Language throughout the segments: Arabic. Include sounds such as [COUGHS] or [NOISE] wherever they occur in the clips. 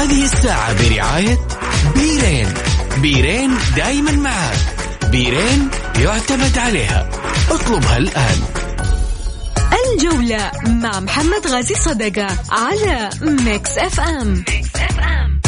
هذه الساعة برعاية بيرين. بيرين دايما معك بيرين يعتمد عليها. اطلبها الآن. الجولة مع محمد غازي صدقة على Mix FM, Mix FM.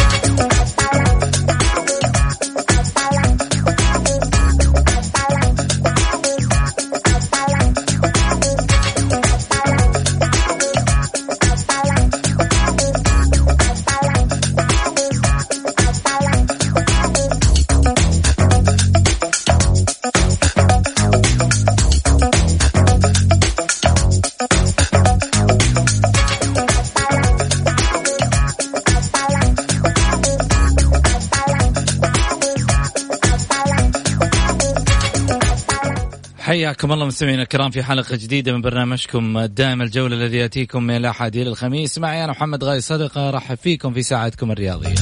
حياكم الله مستمعينا الكرام في حلقة جديدة من برنامجكم الدائم الجولة الذي يأتيكم من الأحد إلى الخميس. معي أنا محمد غاي صدقة رحب فيكم في ساعتكم الرياضية.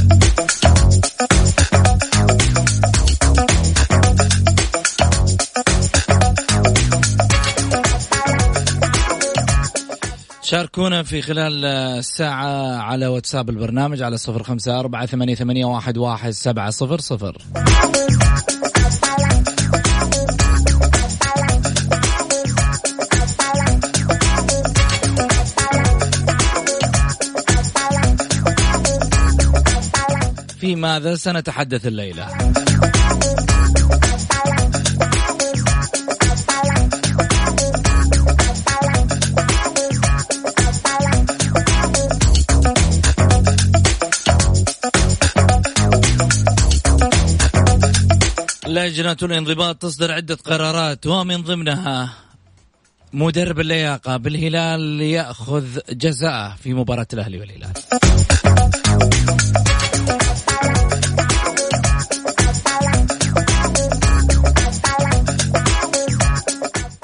شاركونا في خلال الساعة على واتساب البرنامج على صفر خمسة أربعة ثمانية واحد, واحد سبعة صفر صفر. في ماذا سنتحدث الليلة؟ لجنة الانضباط تصدر عدة قرارات ومن ضمنها مدرب اللياقة بالهلال يأخذ جزاء في مباراة الأهلي والهلال.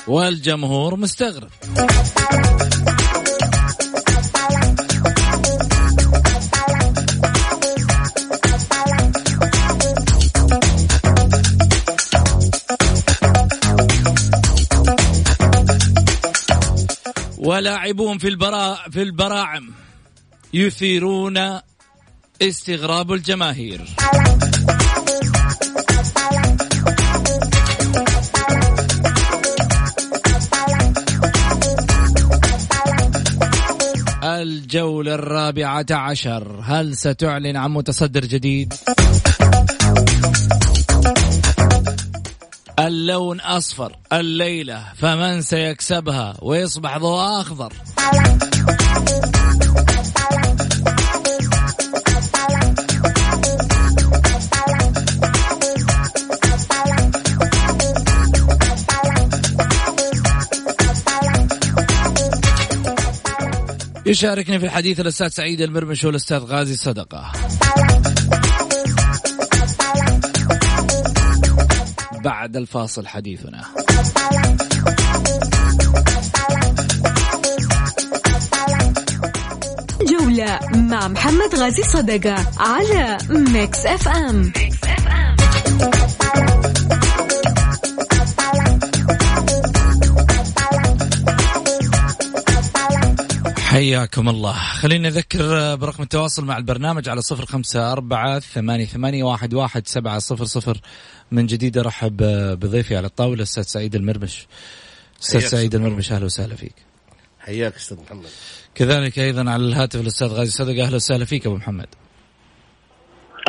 والجمهور مستغرب. ولاعبون في البراء في البراعم يثيرون استغراب الجماهير. الجولة الرابعة عشر هل ستعلن عن متصدر جديد؟ اللون أصفر الليلة فمن سيكسبها ويصبح ضوء أخضر يشاركني في الحديث الأستاذ سعيد المرمش والأستاذ غازي صدقة بعد الفاصل حديثنا جولة مع محمد غازي صدقة على Mix FM, Mix FM. حياكم الله. خليني أذكر برقم التواصل مع البرنامج على صفر خمسة أربعة ثمانية, ثمانية واحد, واحد سبعة صفر صفر. من جديد أرحب بضيفي على الطاولة الأستاذ سعيد المرمش. أستاذ سعيد المرمش أهلا وسهلا فيك. حياك أستاذ محمد. كذلك أيضا على الهاتف الأستاذ غازي صدقة أهلا وسهلا فيك أبو محمد.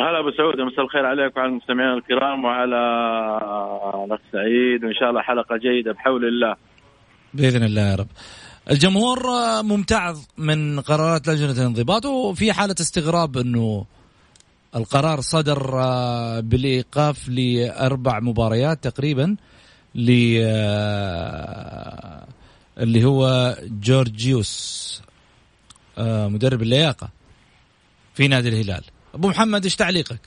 هلا أبو سعود مساء الخير عليك وعلى المستمعين الكرام وعلى الأخ سعيد. وإن شاء الله حلقة جيدة بحول الله. بإذن الله يا رب. الجمهور ممتعض من قرارات لجنة الانضباط وفي حالة استغراب أنه القرار صدر بالإيقاف لأربع مباريات تقريبا ل اللي هو جورجيوس مدرب اللياقة في نادي الهلال. أبو محمد إيش تعليقك؟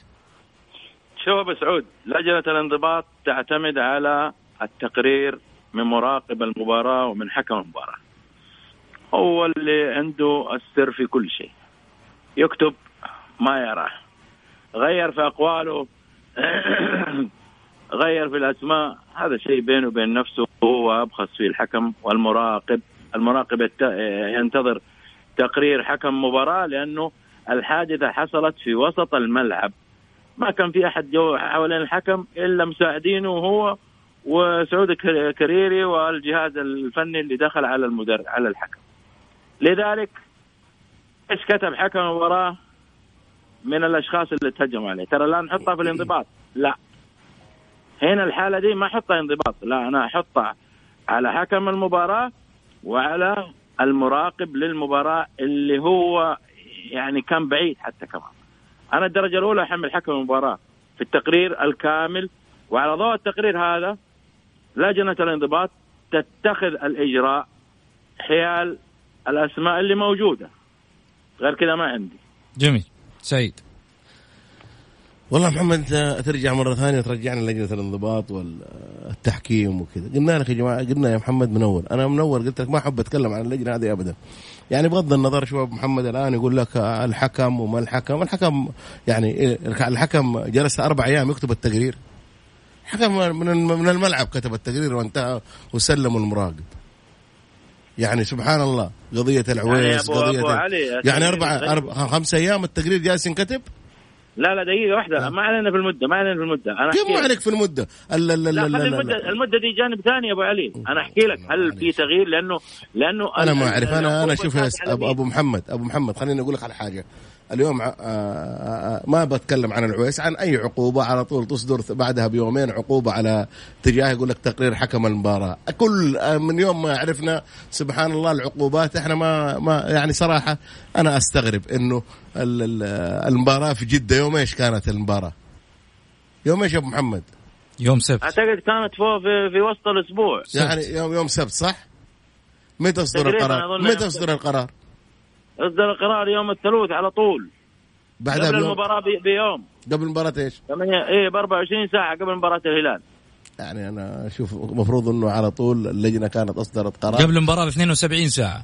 شوف أبو سعود لجنة الانضباط تعتمد على التقرير من مراقب المباراة ومن حكم المباراة. هو اللي عنده السر في كل شيء. يكتب ما يراه. غير في أقواله. [COUGHS] غير في الأسماء. هذا شيء بينه وبين نفسه. هو أبخص فيه الحكم والمراقب. المراقب ينتظر تقرير حكم مباراة لأنه الحادثة حصلت في وسط الملعب. ما كان في أحد جو حوالين الحكم إلا مساعدينه وهو وسعود كريري والجهاز الفني اللي دخل على المدرب على الحكم. لذلك إيش كتب حكم المباراه من الأشخاص اللي تهجموا عليه؟ ترى لا نحطها في الانضباط. لا. هنا الحالة دي ما احطها انضباط. لا أنا أحطها على حكم المباراة وعلى المراقب للمباراة اللي هو يعني كان بعيد حتى كمان. أنا الدرجة الأولى أحمل حكم المباراة في التقرير الكامل. وعلى ضوء التقرير هذا لجنة الانضباط تتخذ الإجراء حيال الأسماء اللي موجودة. غير كذا ما عندي. جميل. سعيد. والله محمد ترجع مرة ثانية ترجعنا لجنه الانضباط والتحكيم وكذا. قلنا لك يا جماعة قلنا يا محمد منور أنا منور قلت لك ما أحب أتكلم عن اللجنة هذه ابدا. يعني بغض النظر شو محمد الآن يقول لك الحكم وما الحكم. الحكم يعني الحكم جلس أربع أيام يكتب التقرير. حكم من الملعب كتب التقرير وانتهى وسلم المراقب. يعني سبحان الله قضية العويس يعني قضية أبو علي يعني أربع أربع خمس أيام التقرير جالس ينكتب؟ لا لا دقيقة واحدة. ما علينا في المدة ما علينا في المدة. أنا كيف ما عليك في المدة؟ لا لا لا المدة المدة دي جانب ثاني يا أبو علي. أنا أحكي لك هل في تغيير لأنه لأنه أنا ما أعرف. أنا أنا شوف أبو, أبو محمد أبو محمد خليني أقول لك على حاجة. اليوم آه، آه، ما بتكلم عن العويس عن أي عقوبة على طول تصدر بعدها بيومين عقوبة على تجاه يقول لك تقرير حكم المباراة كل آه، من يوم ما عرفنا سبحان الله العقوبات إحنا ما ما يعني صراحة أنا أستغرب إنه المباراة في جدة يوم إيش كانت المباراة؟ يوم إيش يا أبو محمد؟ يوم سبت أعتقد كانت فوق في, في وسط الأسبوع يعني يوم يوم سبت صح؟ متى يصدر القرار؟ متى يصدر القرار؟ اصدر القرار يوم الثلاث على طول. بعدها قبل المباراة بيوم. قبل مباراة إيش؟ إيه ب 24 ساعة قبل مباراة الهلال. يعني أنا أشوف المفروض إنه على طول اللجنة كانت أصدرت قرار. قبل المباراة ب 72 ساعة.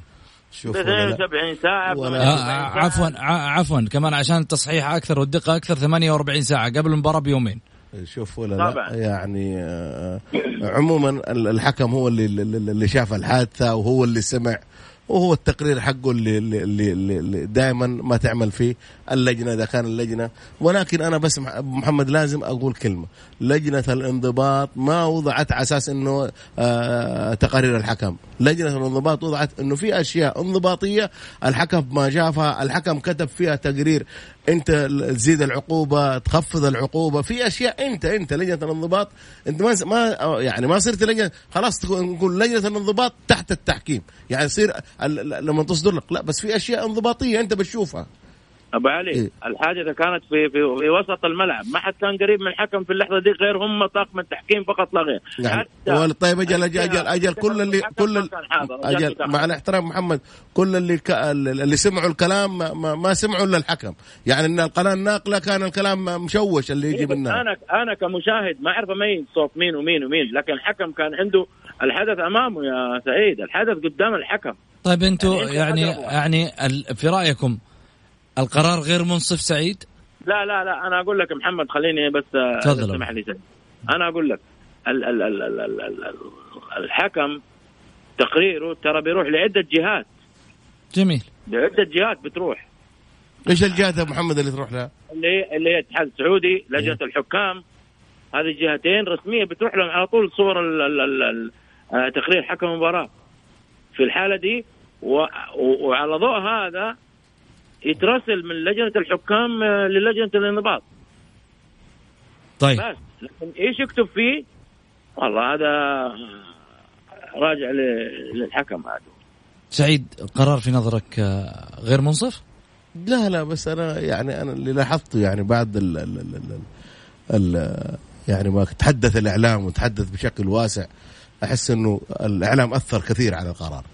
شوف 72 ساعة آه عفوا عفوا. كمان عشان التصحيح أكثر والدقة أكثر 48 ساعة قبل المباراة بيومين. شوف ولا لا. يعني آه عموما الحكم هو اللي اللي شاف الحادثة وهو اللي سمع وهو التقرير حقه اللي, اللي, اللي دائما ما تعمل فيه اللجنة إذا كان اللجنة. ولكن أنا بس محمد لازم أقول كلمة. لجنة الانضباط ما وضعت على أساس إنه آه تقارير الحكم. لجنة الانضباط وضعت إنه في أشياء انضباطية الحكم ما شافها الحكم كتب فيها تقرير انت تزيد العقوبة تخفض العقوبة في أشياء انت انت لجنة الانضباط انت ما ما يعني ما صرت لجنة خلاص نقول لجنة الانضباط تحت التحكيم. يعني يصير لما تصدر لك لا بس في أشياء انضباطية انت بتشوفها. أبو علي إيه؟ الحادثه كانت في, في في وسط الملعب ما حد كان قريب من الحكم في اللحظة دي غير هم طاقم التحكيم فقط لا غير. يعني طيب أجل أجل أجل, أجل كل اللي كل أجل مع الاحترام محمد كل اللي ك... اللي سمعوا الكلام ما, ما سمعوا إلا الحكم. يعني إن القناة الناقلة كان الكلام مشوش اللي يجي إيه منها. أنا أنا كمشاهد ما أعرف اميز صوت مين ومين ومين لكن الحكم كان عنده الحدث أمامه يا سعيد الحدث قدام الحكم. طيب أنتم يعني يعني, يعني في رأيكم القرار غير منصف سعيد؟ لا لا لا أنا أقول لك محمد خليني بس تفضل اسمح لي سعيد. أنا أقول لك ال ال ال ال ال ال الحكم تقريره ترى بيروح لعده جهات جميل لعده جهات بتروح إيش الجهات يا محمد اللي تروح لها؟ اللي اللي هي الاتحاد السعودي لجنه الحكام هذه الجهتين رسميه بتروح لهم على طول صور ال ال ال ال آه، تقرير حكم المباراه في الحاله دي وعلى ضوء هذا يترسل من لجنة الحكام آه، للجنة الانضباط. طيب. بس. لكن إيش يكتب فيه؟ والله هذا راجع للحكم هذا. سعيد القرار في نظرك آه، غير منصف؟ لا لا بس أنا يعني أنا اللي لاحظته يعني بعد ال ال ال ال ال يعني ما تحدث الإعلام وتحدث بشكل واسع أحس إنه الإعلام أثر كثير على القرار.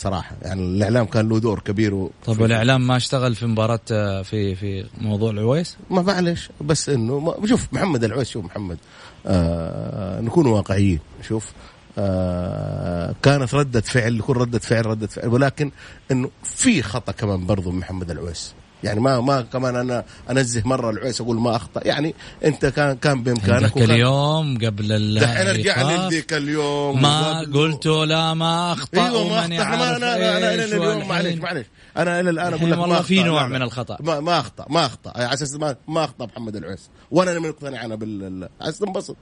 صراحة يعني الإعلام كان له دور كبير و... طب والاعلام ما اشتغل في مباراة آه، في في موضوع العويس؟ ما معلش بس إنه شوف محمد العويس شوف محمد. آه نكون واقعيين شوف. آه كانت ردة فعل يكون ردة فعل ردة فعل ولكن إنه في خطأ كمان برضو محمد العويس. يعني ما ما كمان أنا أنزه مرة العويس أقول ما أخطأ. يعني أنت كان كان بإمكانك اليوم قبل دحين أرجع لذيك اليوم. ما قلت لا ما أخطأ أيوه ما أخطأ. أنا أنا أنا إلى اليوم معلش معلش أنا إلى الآن أقول لك والله في نوع من الخطأ. ما, ما أخطأ ما أخطأ. على أساس ما, ما أخطأ محمد العويس وأنا مقتنع أنا بال على تنبسط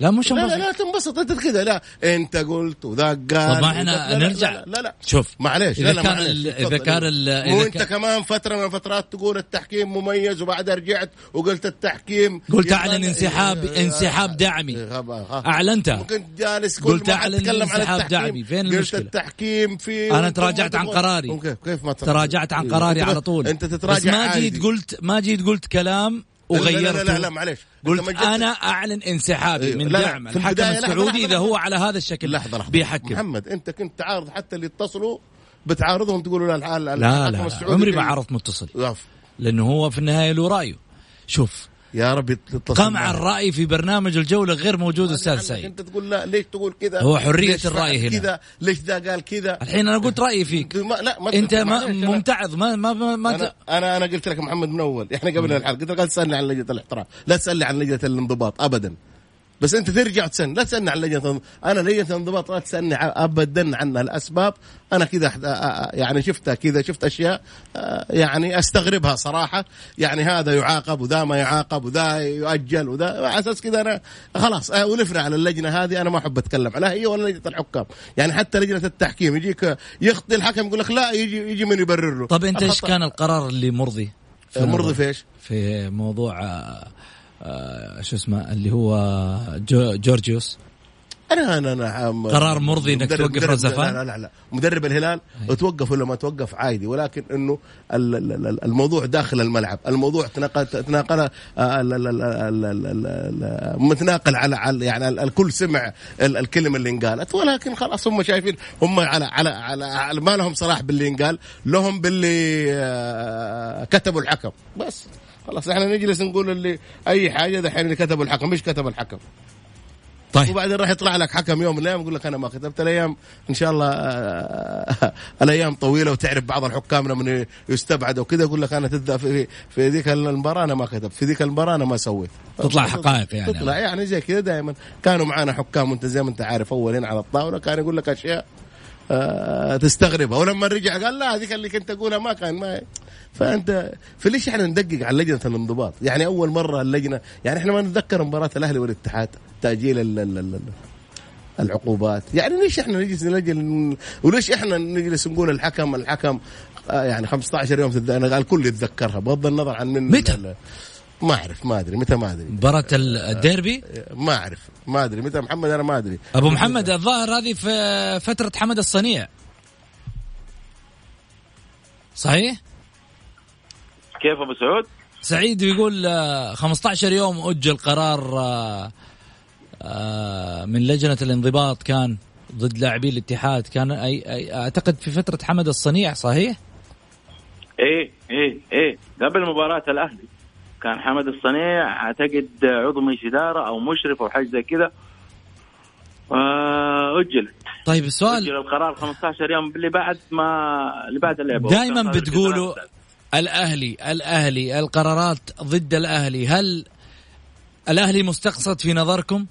لا مش لا لا, لا تنبسط. انت كذا لا. انت قلت وذاك قال طب إحنا نرجع. لا لا, لا, شوف معليش إذا كان إذا كان مو انت كمان فترة من الفترات تقول التحكيم مميز وبعدها رجعت وقلت التحكيم قلت اعلن انسحاب انسحاب دعمي. أعلنته. ممكن جالس قلت أعلن انسحاب دعمي. فين المشكلة؟ قلت التحكيم في أنا تراجعت عن قراري. كيف ما تراجعت؟ عن قراري على طول. أنت تتراجع بس ما جيت قلت ما جيت قلت كلام وغيرته لا لا لا, لا معليش. قلت أنا أعلن انسحابي إيه، من دعم الحكم السعودي إذا هو على هذا الشكل لحظة لحظة. بيحكم. محمد أنت كنت تعارض حتى اللي اتصلوا بتعارضهم تقولوا لا لا لا, لا. عمري ما عرضت متصل. لأنه هو في النهاية له رأيه. شوف يا رب قمع الرأي في برنامج الجولة غير موجود أستاذ سعيد. أنت تقول لا ليش تقول كذا؟ هو حرية الرأي هنا. كذا؟ ليش ذا قال كذا؟ الحين أنا قلت رأيي فيك. ما لا ما أنت ما ممتعض ما ما ما, ما أنا, أنا أنا قلت لك محمد من أول. إحنا قبل الحلقة قلت لك لا تسالني عن لجنة الاحتراف لا تسألني عن لجنة الانضباط ابدا. بس انت ترجع تسن لا تسالني عن لجنة أنا لجنة الانضباط لا تسالني ابدا عنها الأسباب. أنا كذا يعني شفتها كذا شفت أشياء يعني أستغربها صراحة. يعني هذا يعاقب وذا ما يعاقب وذا يؤجل وذا على أساس كذا أنا خلاص ولفنا على اللجنة هذه. أنا ما أحب أتكلم عليها هي ولا لجنة الحكام. يعني حتى لجنة التحكيم يجيك يخطي الحكم يقول لك لا يجي يجي من يبرر له. طب أنت إيش كان القرار اللي مرضي في مرضي في إيش؟ في موضوع آه شو اسمه اللي هو جو جورجيوس. أنا أنا أنا قرار مرضي إنك توقف رزفان؟ لا لا لا مدرب الهلال أيه. توقف ولا ما توقف؟ عادي. ولكن إنه الموضوع داخل الملعب. الموضوع تناقل تناقل متناقل على على يعني الكل سمع الكلمة اللي انقالت. ولكن خلاص هم شايفين هم على على على ما لهم صلاح باللي انقال لهم باللي كتبوا الحكم. بس. خلاص إحنا نجلس نقول اللي أي حاجة دحين اللي كتبوا الحكم مش كتب الحكم؟ طيب. وبعدين راح يطلع لك حكم يوم من الأيام يقول لك أنا ما كتبت الأيام. إن شاء الله آه، [LAUGHS] الأيام طويلة وتعرف بعض الحكام لما يستبعد وكذا يقول لك أنا تذا في في ذيك المباراة أنا ما كتبت في ذيك المباراة أنا ما سويت. تطلع حقائق يعني. تطلع يعني زي كذا دائما. كانوا معانا حكام وأنت زي ما أنت عارف أولين على الطاولة كان يقول لك أشياء آه تستغربها. ولما رجع قال لا هذيك اللي كنت أقولها ما كان ما فأنت فليش إحنا ندقق على لجنه الانضباط؟ يعني أول مرة اللجنة يعني إحنا ما نتذكر مباراة الأهلي والاتحاد تأجيل ال ال ال العقوبات يعني ليش إحنا نجلس نلجل وليش إحنا نجلس نقول الحكم الحكم آه يعني 15 يوم أنا الكل يتذكرها بغض النظر عن من متى؟ ما أعرف ما أدري متى ما أدري مباراة الديربي؟ ما أعرف ما أدري متى محمد أنا ما أدري أبو محمد الظاهر هذه في فترة حمد الصنيع صحيح؟ كيف أبو سعود؟ سعيد يقول 15 يوم أجل قرار آه، آه، من لجنة الانضباط كان ضد لاعبي الاتحاد. كان أي, أي أعتقد في فترة حمد الصنيع صحيح؟ إيه إيه إيه. قبل مباراة الأهلي كان حمد الصنيع أعتقد عضو مجلس إدارة أو مشرف أو حاجة زي كذا آه، أجلت. طيب السؤال أجل القرار 15 يوم اللي بعد ما اللي بعد اللعبه دائما بتقولوا الأهلي الأهلي القرارات ضد الأهلي. هل الأهلي مستقصد في نظركم؟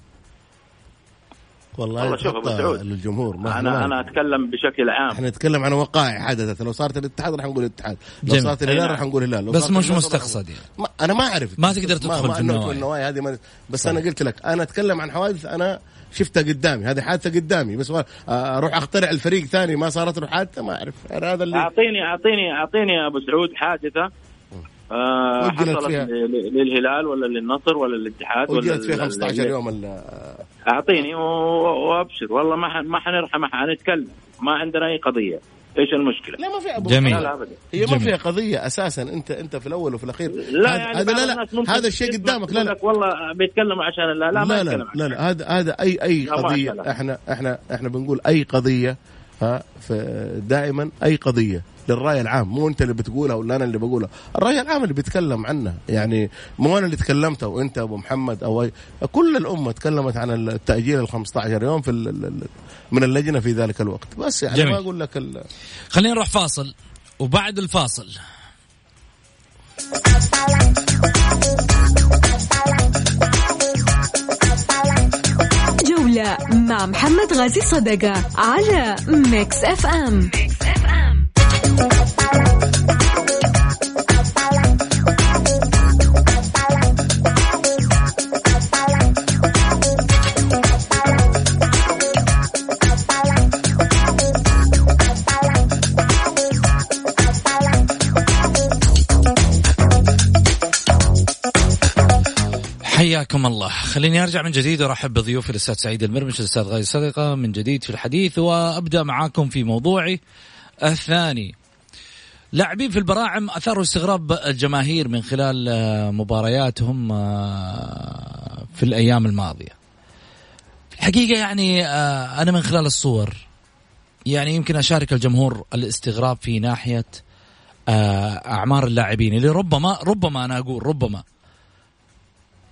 والله, والله شوف أبو سعود للجمهور ما أنا أنا أتكلم بشكل عام. إحنا نتكلم عن وقائع حدثت. لو صارت الاتحاد راح نقول الاتحاد. لو صارت الهلال راح نقول الهلال. بس مش مستقصد يعني. ما أنا ما أعرف. ما تقدر تدخل ما في النوايا. هذه ما بس صحيح. أنا قلت لك أنا أتكلم عن حوادث أنا شفتها قدامي هذه حادثة قدامي بس أروح اخترع الفريق ثاني ما صارت له حادثة؟ ما أعرف هذا اللي اعطيني اعطيني أعطيني يا أبو سعود حادثة. آه حصلت فيها. للهلال ولا للنصر ولا للاتحاد ولا فيها 15 يوم أعطيني وأبشر والله ما ما حنرحم حنتكلم ما عندنا أي قضية. إيش المشكلة؟ لا ما في أبو جميل. لا ابدا. هي ما فيها قضية أساسا أنت أنت في الأول وفي الأخير. لا يعني هذا لا لا هذا الشيء قدامك. لا لا. والله بيتكلموا عشان لا لا ما لا لا, لا, لا. هذا هذا اي أي قضية إحنا إحنا إحنا بنقول أي قضية ها دائما أي قضية. للرأي العام مو أنت اللي بتقولها ولا أنا اللي بقولها الرأي العام اللي بيتكلم عنها يعني مو أنا اللي تكلمت أو أنت أبو محمد أو أي كل الأمة تكلمت عن التأجيل ال 15 يوم في من اللجنة في ذلك الوقت بس يعني جميل. ما أقول لك خلينا نروح فاصل وبعد الفاصل جولة مع محمد غازي صدقة على ميكس اف ام, ميكس أف أم. حياكم الله. خليني أرجع من جديد وأرحب بضيوفي الأستاذ سعيد المرمش الأستاذ غاي صدقه من جديد في الحديث وأبدأ معاكم في موضوعي الثاني. لاعبين في البراعم أثاروا استغراب الجماهير من خلال آه، مبارياتهم آه، في الأيام الماضية. الحقيقة يعني آه، أنا من خلال الصور يعني يمكن أشارك الجمهور الاستغراب في ناحية أعمار اللاعبين اللي ربما ربما أنا أقول ربما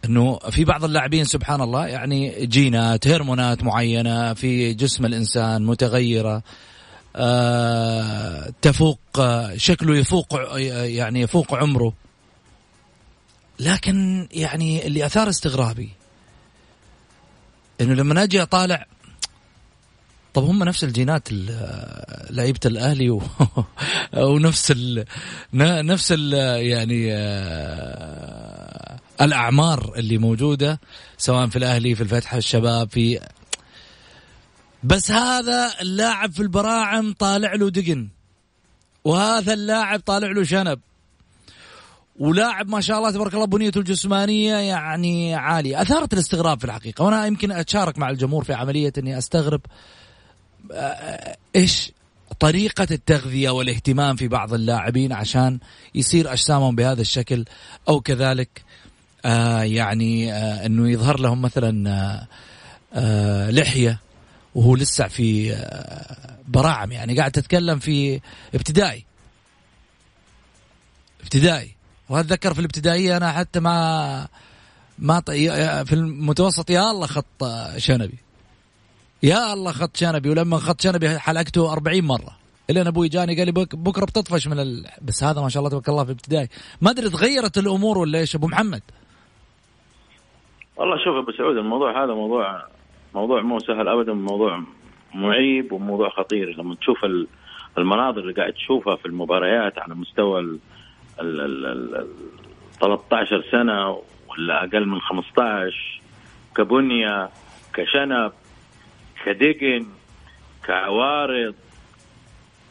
إنه في بعض اللاعبين سبحان الله يعني جينات هرمونات معينة في جسم الإنسان متغيرة. تفوق آه شكله يفوق يعني يفوق عمره. لكن يعني اللي أثار استغرابي إنه لما أجي أطالع طب هم نفس الجينات لعيبة الأهلي و... [LAUGHS] ونفس ال... نفس ال... يعني آه، الأعمار اللي موجودة سواء في الأهلي في الفتح الشباب في بس هذا اللاعب في البراعم طالع له دقن. وهذا اللاعب طالع له شنب ولاعب ما شاء الله تبارك الله بنيته الجسمانية يعني عالية. أثارت الاستغراب في الحقيقة. وأنا يمكن أتشارك مع الجمهور في عملية إني أستغرب آه، إيش طريقة التغذية والاهتمام في بعض اللاعبين عشان يصير أجسامهم بهذا الشكل أو كذلك آه يعني آه أنه يظهر لهم مثلا آه آه لحية. وهو لسه في آه براعم يعني قاعد تتكلم في ابتدائي. ابتدائي. واتذكر في الابتدائية أنا حتى ما ما في المتوسط يا الله خط شنبي. يا الله خط شنبي. ولما خط شنبي حلقته 40 مرة. الين أبوي جاني قال لي بك بكرة بتطفش من ال... بس هذا ما شاء الله تبارك الله في ابتدائي. ما أدري تغيرت الأمور ولا إيش أبو محمد؟ والله شوف أبو سعود الموضوع هذا موضوع موضوع مو سهل ابدا موضوع معيب وموضوع خطير. لما تشوف المناظر اللي قاعد تشوفها في المباريات على مستوى ال ال ال ال 13 سنة ولا أقل من 15 كبنية كشنب كدقن كعوارض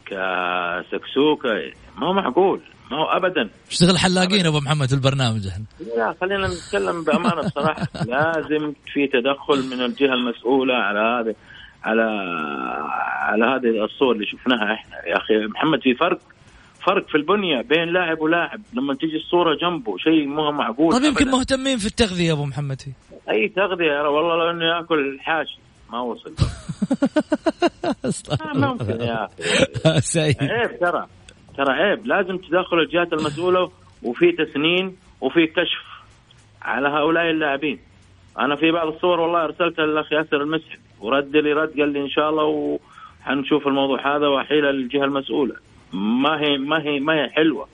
كسكسوكة ما معقول. ما هو ابدا. اشتغل حلاقين أبو محمد في البرنامج إحنا. لا خلينا نتكلم بأمانة الصراحه [LAUGHS] لازم في تدخل من الجهة المسؤولة على هذا على على هذه الصور اللي شفناها إحنا. يا أخي محمد في فرق فرق في البنية بين لاعب ولاعب. لما تيجي الصورة جنبه شيء مو معقول طيب يمكن مهتمين في التغذية يا أبو محمد. أي تغذية والله لو إنه يأكل حاشي ما وصل. [LAUGHS] ما ممكن يا أخي. [LAUGHS] عيب ترى. ترى عيب لازم تدخل الجهات المسؤولة وفي تسنين وفي كشف على هؤلاء اللاعبين. أنا في بعض الصور والله ارسلتها للأخ ياسر المسح ورد لي رد قال لي إن شاء الله وحنشوف الموضوع هذا واحيله للجهه المسؤولة. ما هي ما هي ما هي حلوة.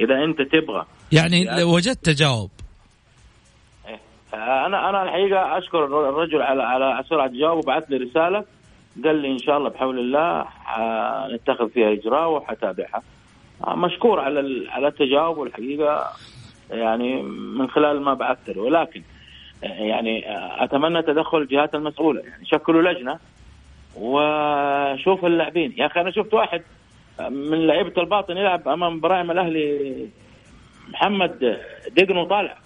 إذا أنت تبغى. يعني, يعني وجدت تجاوب. أنا أنا الحقيقة أشكر الرجل على على سرعة جوابه بعث لي رسالة قال لي إن شاء الله بحول الله نتخذ فيها إجراء وحتابعها. مشكور على على التجاوب والحقيقة يعني من خلال ما بعثت له ولكن يعني أتمنى تدخل الجهات المسؤولة. يعني شكلوا لجنة وشوف اللاعبين. يا أخي أنا شفت واحد من لعيبة الباطن يلعب أمام براعم الأهلي محمد دقن طالع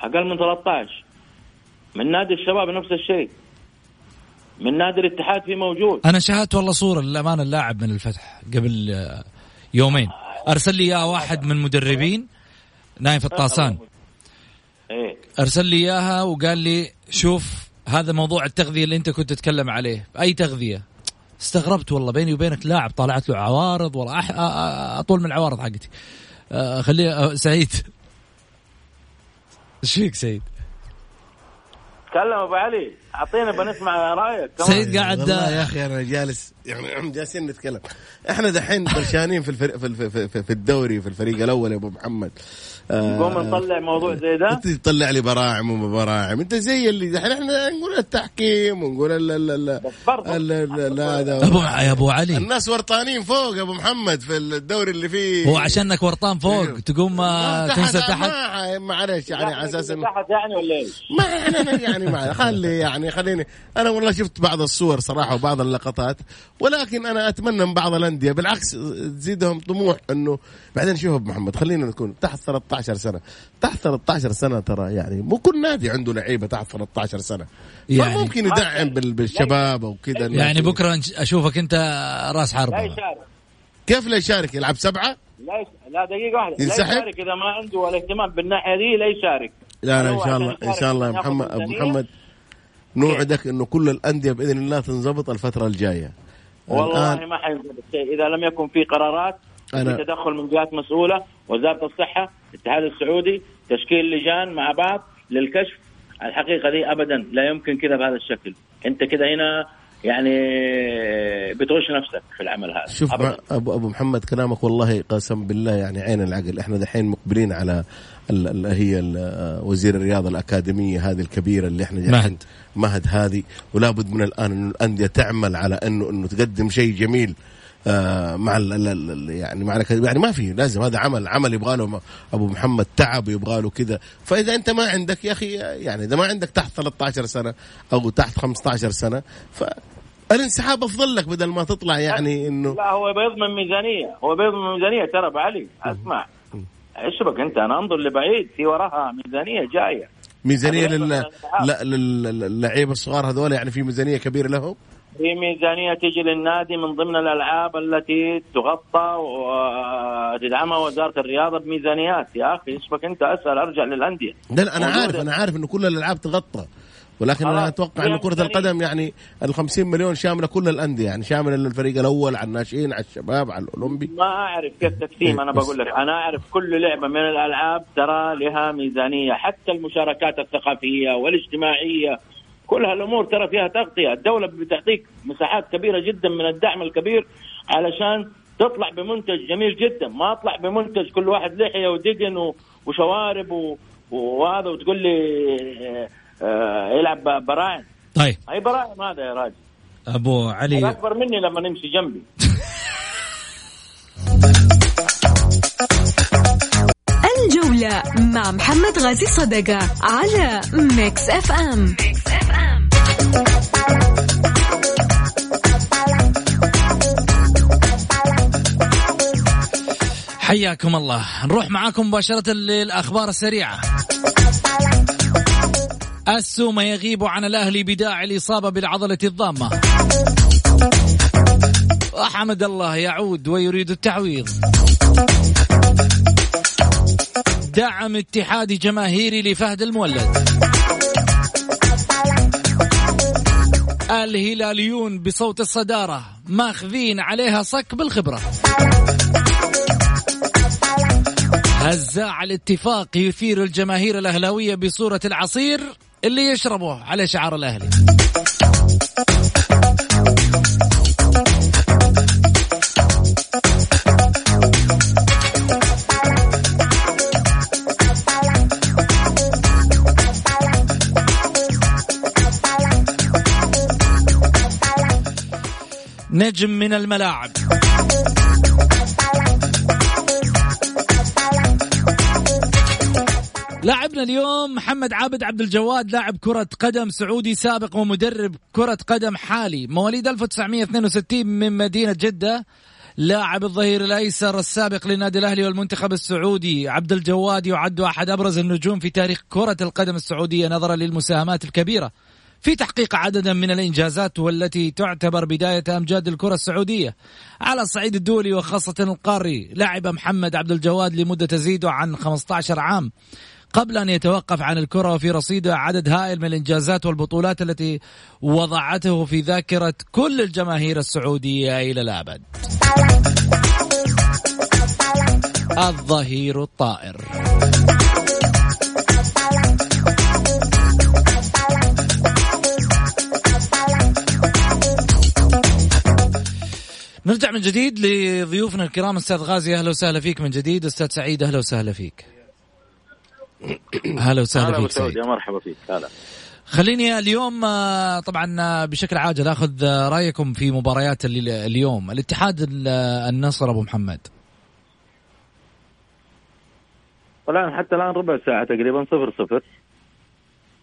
أقل من 13 من نادي الشباب نفس الشيء. من نادي الاتحاد في موجود. أنا شاهدت والله صورة للأمانة اللاعب من الفتح قبل آه، يومين. أرسل لي اياها واحد من مدربين نايف الطاسان. إيه. أرسل لي إياها وقال لي شوف هذا موضوع التغذية اللي أنت كنت تتكلم عليه. أي تغذية؟ استغربت والله بيني وبينك لاعب طلعت له عوارض والله. أطول من العوارض حقتي. آه، خليه سعيد. [LAUGHS] إيش فيك سيد؟ تكلم أبو علي. اعطينا بنسمع رأيك. سيد قاعد يا أخي أنا جالس يعني جالسين نتكلم. إحنا دحين برشانين في الفريق في, في, في الدوري في الفريق الأول يا أبو محمد. نقوم نطلع موضوع زي ده؟ أنت تطلع لي براعم ومبراعم أنت زي اللي دحين إحنا نقول التحكيم ونقول ال ال ال لا أبو يا أبو علي. الناس ورطانين فوق يا أبو محمد في الدوري اللي فيه. هو عشانك ورطان فوق إيه. تقوم تنزل تحت؟ معلش يعني على أساس تحت يعني ولا إيش؟ ما يعني يعني ما خلي يعني خليني. أنا والله شفت بعض الصور صراحة وبعض اللقطات ولكن أنا أتمنى من بعض الأندية بالعكس تزيدهم طموح إنه بعدين شوف أبو محمد خلينا نكون تحت 13 سنة. تحت 13 سنة ترى يعني مو كل نادي عنده لعيبة تحت 13 سنة. يعني ممكن يدعم بالشباب أو كذا. يعني بكرة أشوفك أنت راس حربة. لا يشارك. كيف لا يشارك؟ يلعب سبعة؟ لا لا دقيقة واحدة. ينسحب؟ لا يشارك إذا ما عنده ولا اهتمام بالناحية دي لا يشارك. لا لا إن شاء الله إن شاء الله يا محمد. أبو محمد نوعدك إنه كل الأندية بإذن الله تنضبط الفترة الجاية. والله ما حينضبط شيء. إذا لم يكن في قرارات أنا في تدخل من جهات مسؤولة وزارة الصحة الاتحاد السعودي تشكيل لجان مع بعض للكشف الحقيقة دي ابدا لا يمكن كذا بهذا الشكل. أنت كذا هنا يعني بتغش نفسك في العمل هذا. شوف أبداً. ابو أبو محمد كلامك والله قسم بالله يعني عين العقل. إحنا دحين مقبلين على ال هي ال وزير الرياضة الأكاديمية هذه الكبيرة اللي إحنا مهد. مهد هذه. ولا بد من الآن إنه الأندية تعمل على انه إنه تقدم شيء جميل. آه مع ال ال يعني مع يعني ما في لازم هذا عمل عمل يبغى له أبو محمد تعب يبغى له كذا. فإذا أنت ما عندك يا أخي يعني إذا ما عندك تحت 13 سنة أو تحت 15 سنة ف الانسحاب أفضل لك بدل ما تطلع يعني إنه لا هو بيضمن ميزانية. هو بيضمن ميزانية. ترى ابو علي أسمع. إيش بك أنت؟ أنا أنظر لبعيد. في وراها ميزانية جاية. ميزانية لل... للعيبة الصغار هذول يعني في ميزانية كبيرة لهم؟ في ميزانية تجي للنادي من ضمن الألعاب التي تغطى وتدعمها وزارة الرياضة بميزانيات. يا أخي اسمك أنت أسأل أرجع للأندية. لا أنا عارف أنا عارف أنه كل الألعاب تغطى ولكن أنا أتوقع انه كرة القدم يعني ال 50 مليون شامله كل الأندية يعني شامله الفريق الأول على الناشئين على الشباب على الأولمبي. ما أعرف كيف تقسيم أنا بقول لك. أنا أعرف كل لعبة من الألعاب ترى لها ميزانية. حتى المشاركات الثقافية والاجتماعية كل هالأمور ترى فيها تغطية، الدولة بتعطيك مساحات كبيرة جدا من الدعم الكبير علشان تطلع بمنتج جميل جدا، ما أطلع بمنتج كل واحد لحية ودقن وشوارب وهذا وتقول لي آه يلعب براعم. طيب. اي براعم هذا يا راجل. أبو علي أكبر مني لما نمشي جنبي. الجولة مع محمد غازي صدقة على Mix FM حياكم الله. نروح معاكم مباشرة للأخبار السريعة. السومة يغيب عن الأهلي بداعي الإصابة بالعضلة الضامة. وحمد الله يعود ويريد التعويض. دعم اتحادي جماهيري لفهد المولد. الهلاليون بصوت الصدارة ماخذين عليها صك بالخبرة. هزاع الاتفاق يثير الجماهير الأهلاوية بصورة العصير اللي يشربه على شعار الأهلي. نجم من الملاعب. لاعبنا اليوم محمد عابد عبد الجواد لاعب كرة قدم سعودي سابق ومدرب كرة قدم حالي. مواليد 1962 من مدينة جدة. لاعب الظهير الأيسر السابق للنادي الأهلي والمنتخب السعودي. عبد الجواد يعد أحد أبرز النجوم في تاريخ كرة القدم السعودية نظرا للمساهمات الكبيرة. في تحقيق عدد من الإنجازات والتي تعتبر بداية أمجاد الكرة السعودية. على الصعيد الدولي وخاصة القاري لعب محمد عبد الجواد لمدة تزيد عن 15 عام. قبل أن يتوقف عن الكرة وفي رصيده عدد هائل من الإنجازات والبطولات التي وضعته في ذاكرة كل الجماهير السعودية إلى الأبد. الظهير الطائر. نرجع من جديد لضيوفنا الكرام أستاذ غازي أهلا وسهلا فيك من جديد. أستاذ سعيد أهلا وسهلا فيك. أهلا وسهلا فيك سعيد. يا مرحبا فيك هلا خليني اليوم آه، طبعا آه، بشكل عاجل آخذ آه، رأيكم في مباريات اليوم. الاتحاد النصر أبو محمد. والآن حتى الآن ربع ساعة تقريبا صفر صفر.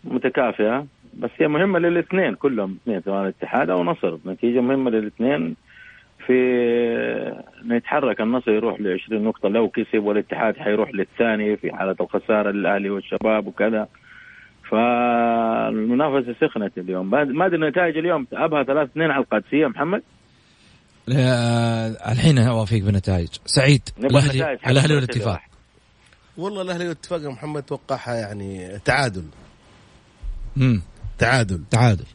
متكافئة بس هي مهمة للإثنين كلهم اثنين سواء الاتحاد أو نصر. نتيجة مهمة للإثنين في إنه يتحرك النصر يروح ل 20 نقطة لو كسب والاتحاد حيروح للثاني في حالة الخسارة للأهلي والشباب وكذا. فالمنافسة سخنت اليوم. ما أدري النتائج اليوم. أبها 3 2 على القادسية محمد؟ الحين اوافيك بالنتائج. سعيد الاهلي الأهلي والاتفاق. والله الأهلي والاتفاق يا محمد توقعها يعني تعادل. امم تعادل. تعادل.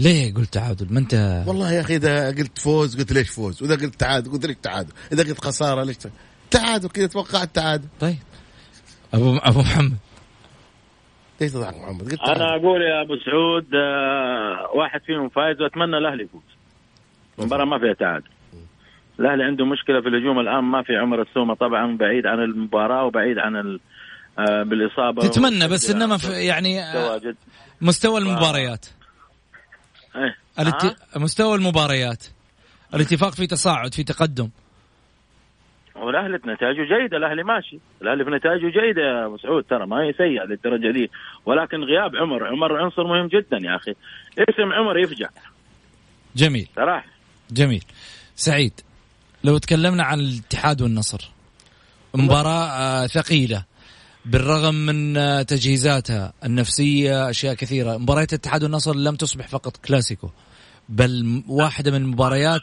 ليه قلت تعادل؟ ما انت والله يا أخي إذا قلت فوز قلت ليش فوز؟ وإذا قلت تعادل قلت ليش تعادل. إذا قلت خسارة ليش تعادل؟ كذا توقعت تعادل. طيب. ابو أبو محمد. ليش تضحك محمد؟ قلت تعادل. أنا أقول يا أبو سعود آه واحد فيهم فايز وأتمنى الأهلي يفوز. المباراة ما فيها تعادل. الأهلي عنده مشكلة في الهجوم الآن ما في عمر السومة طبعا بعيد عن المباراة وبعيد عن آه بالإصابة. تتمنى بس إنما في يعني آه مستوى المباريات. إيه. الات... آه؟ مستوى المباريات. الاتفاق في تصاعد في تقدم. والأهلي نتائجه جيدة الأهلي ماشي. الأهلي في نتائجه جيدة يا أبو سعود ترى ما هي سيئة للدرجة دي. ولكن غياب عمر عمر عنصر مهم جدا يا أخي. اسم عمر يفجع. جميل. صراحة. جميل. سعيد لو تكلمنا عن الاتحاد والنصر. مباراة آه ثقيلة. بالرغم من تجهيزاتها النفسية أشياء كثيرة. مباريات الاتحاد والنصر لم تصبح فقط كلاسيكو بل واحدة من المباريات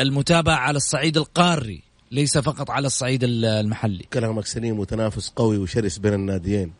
المتابعة على الصعيد القاري ليس فقط على الصعيد المحلي. كلامك سليم وتنافس قوي وشرس بين الناديين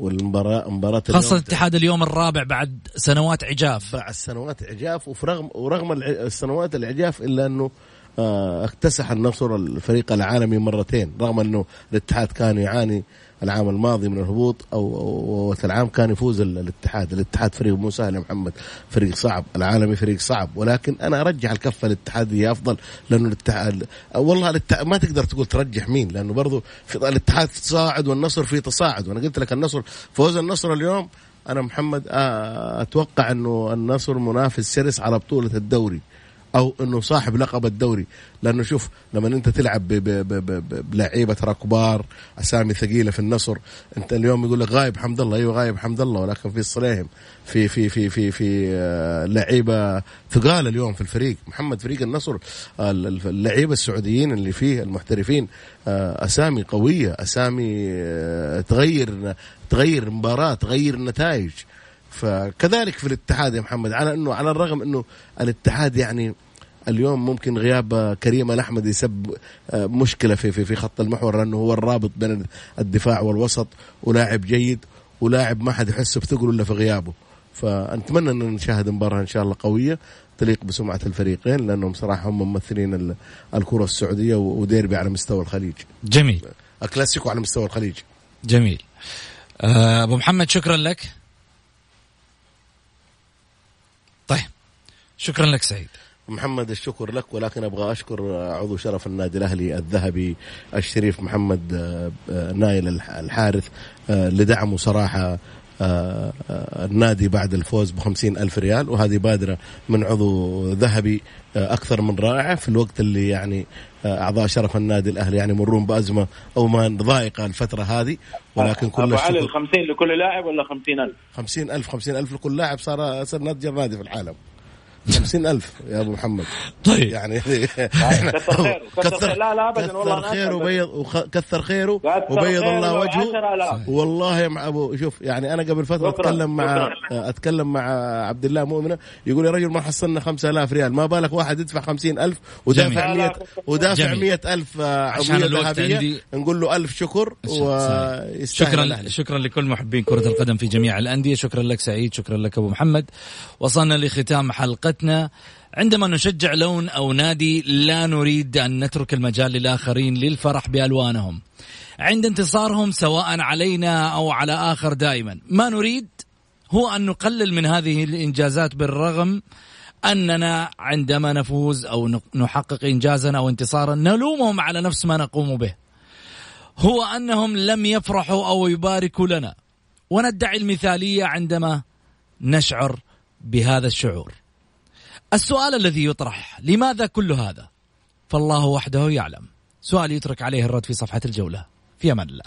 والمباراة مباراة خاصة الاتحاد اليوم الرابع بعد سنوات عجاف. بعد سنوات عجاف وفرغم ورغم السنوات العجاف إلا أنه اكتسح النصر الفريق العالمي مرتين رغم انه الاتحاد كان يعاني العام الماضي من الهبوط أو العام كان يفوز الاتحاد، الاتحاد فريق مو سهل يا محمد، فريق صعب، العالمي فريق صعب، ولكن أنا ارجح الكفة الاتحاديه أفضل لأنه الاتحاد والله الاتحاد ما تقدر تقول ترجح مين لأنه برضه الاتحاد تصاعد والنصر في تصاعد، وأنا قلت لك النصر فوز النصر اليوم أنا محمد آه، أتوقع أنه النصر منافس شرس على بطولة الدوري. أو إنه صاحب لقب الدوري. لأنه شوف لما أنت تلعب بلعيبه ترى كبار أسامي ثقيلة في النصر أنت اليوم يقول لك غايب حمد الله. أيوه غايب حمد الله ولكن في الصليهم في في في في في آه، لعيبة ثقال اليوم في الفريق. محمد فريق النصر اللعيبة السعوديين اللي فيه المحترفين آه، أسامي قوية أسامي آه، تغير تغير المباراه تغير النتائج فكذلك في الاتحاد يا محمد على انه على الرغم إنه الاتحاد يعني اليوم ممكن غياب كريم الأحمد يسبب آه، مشكلة في في في خط المحور لأنه هو الرابط بين الدفاع والوسط ولاعب جيد ولاعب ما حد يحس بثقله إلا في غيابه فنتمنى أن نشاهد مباراة إن شاء الله قوية تليق بسمعة الفريقين لأنهم صراحة هم ممثلين الكرة السعودية وديربي على مستوى الخليج. جميل. الكلاسيكو على مستوى الخليج. جميل. آه، أبو محمد شكرا لك. طيب شكرا لك سعيد محمد الشكر لك ولكن أبغى أشكر عضو شرف النادي الأهلي الذهبي الشريف محمد آه، نايل الحارث آه، لدعمه صراحة آه، النادي بعد الفوز بخمسين ألف ريال وهذه بادرة من عضو ذهبي أكثر من رائعة في الوقت اللي يعني أعضاء شرف النادي الأهلي يعني يمرون بأزمة أو ما ضائقة الفترة هذه ولكن كل أبو علي ال 50 لكل لاعب ولا 50000 50000 50000 لكل لاعب صار صار نتجر نادي في العالم. خمسين ألف يا أبو محمد. طيب. يعني [LAUGHS] كثر خيره كثر لا لا أبدا والله كثر خيره وبيض وكثر خيره وبيض الله وجهه. والله يا أبو شوف يعني أنا قبل فترة أتكلم مع أتكلم مع عبد الله مؤمنة. يقول يا رجل ما حصلنا 5000 ريال. ما بالك واحد يدفع 50000 ودافع 100 ودافع 100000 عملية ذهبية. نقول له ألف شكر شكرا شكرا لكل محبين كرة القدم في جميع الأندية. شكرا لك سعيد شكرا لك أبو محمد. وصلنا لختام حلقة حلقتنا عندما نشجع لون أو نادي لا نريد أن نترك المجال للآخرين للفرح بألوانهم. عند انتصارهم سواء علينا أو على آخر دائما. ما نريد هو أن نقلل من هذه الإنجازات بالرغم أننا عندما نفوز أو نحقق انجازا أو انتصارا نلومهم على نفس ما نقوم به. هو أنهم لم يفرحوا أو يباركوا لنا. وندعي المثالية عندما نشعر بهذا الشعور. السؤال الذي يطرح لماذا كل هذا؟ فالله وحده يعلم. سؤال يترك عليه الرد في صفحة الجولة. في أمان الله.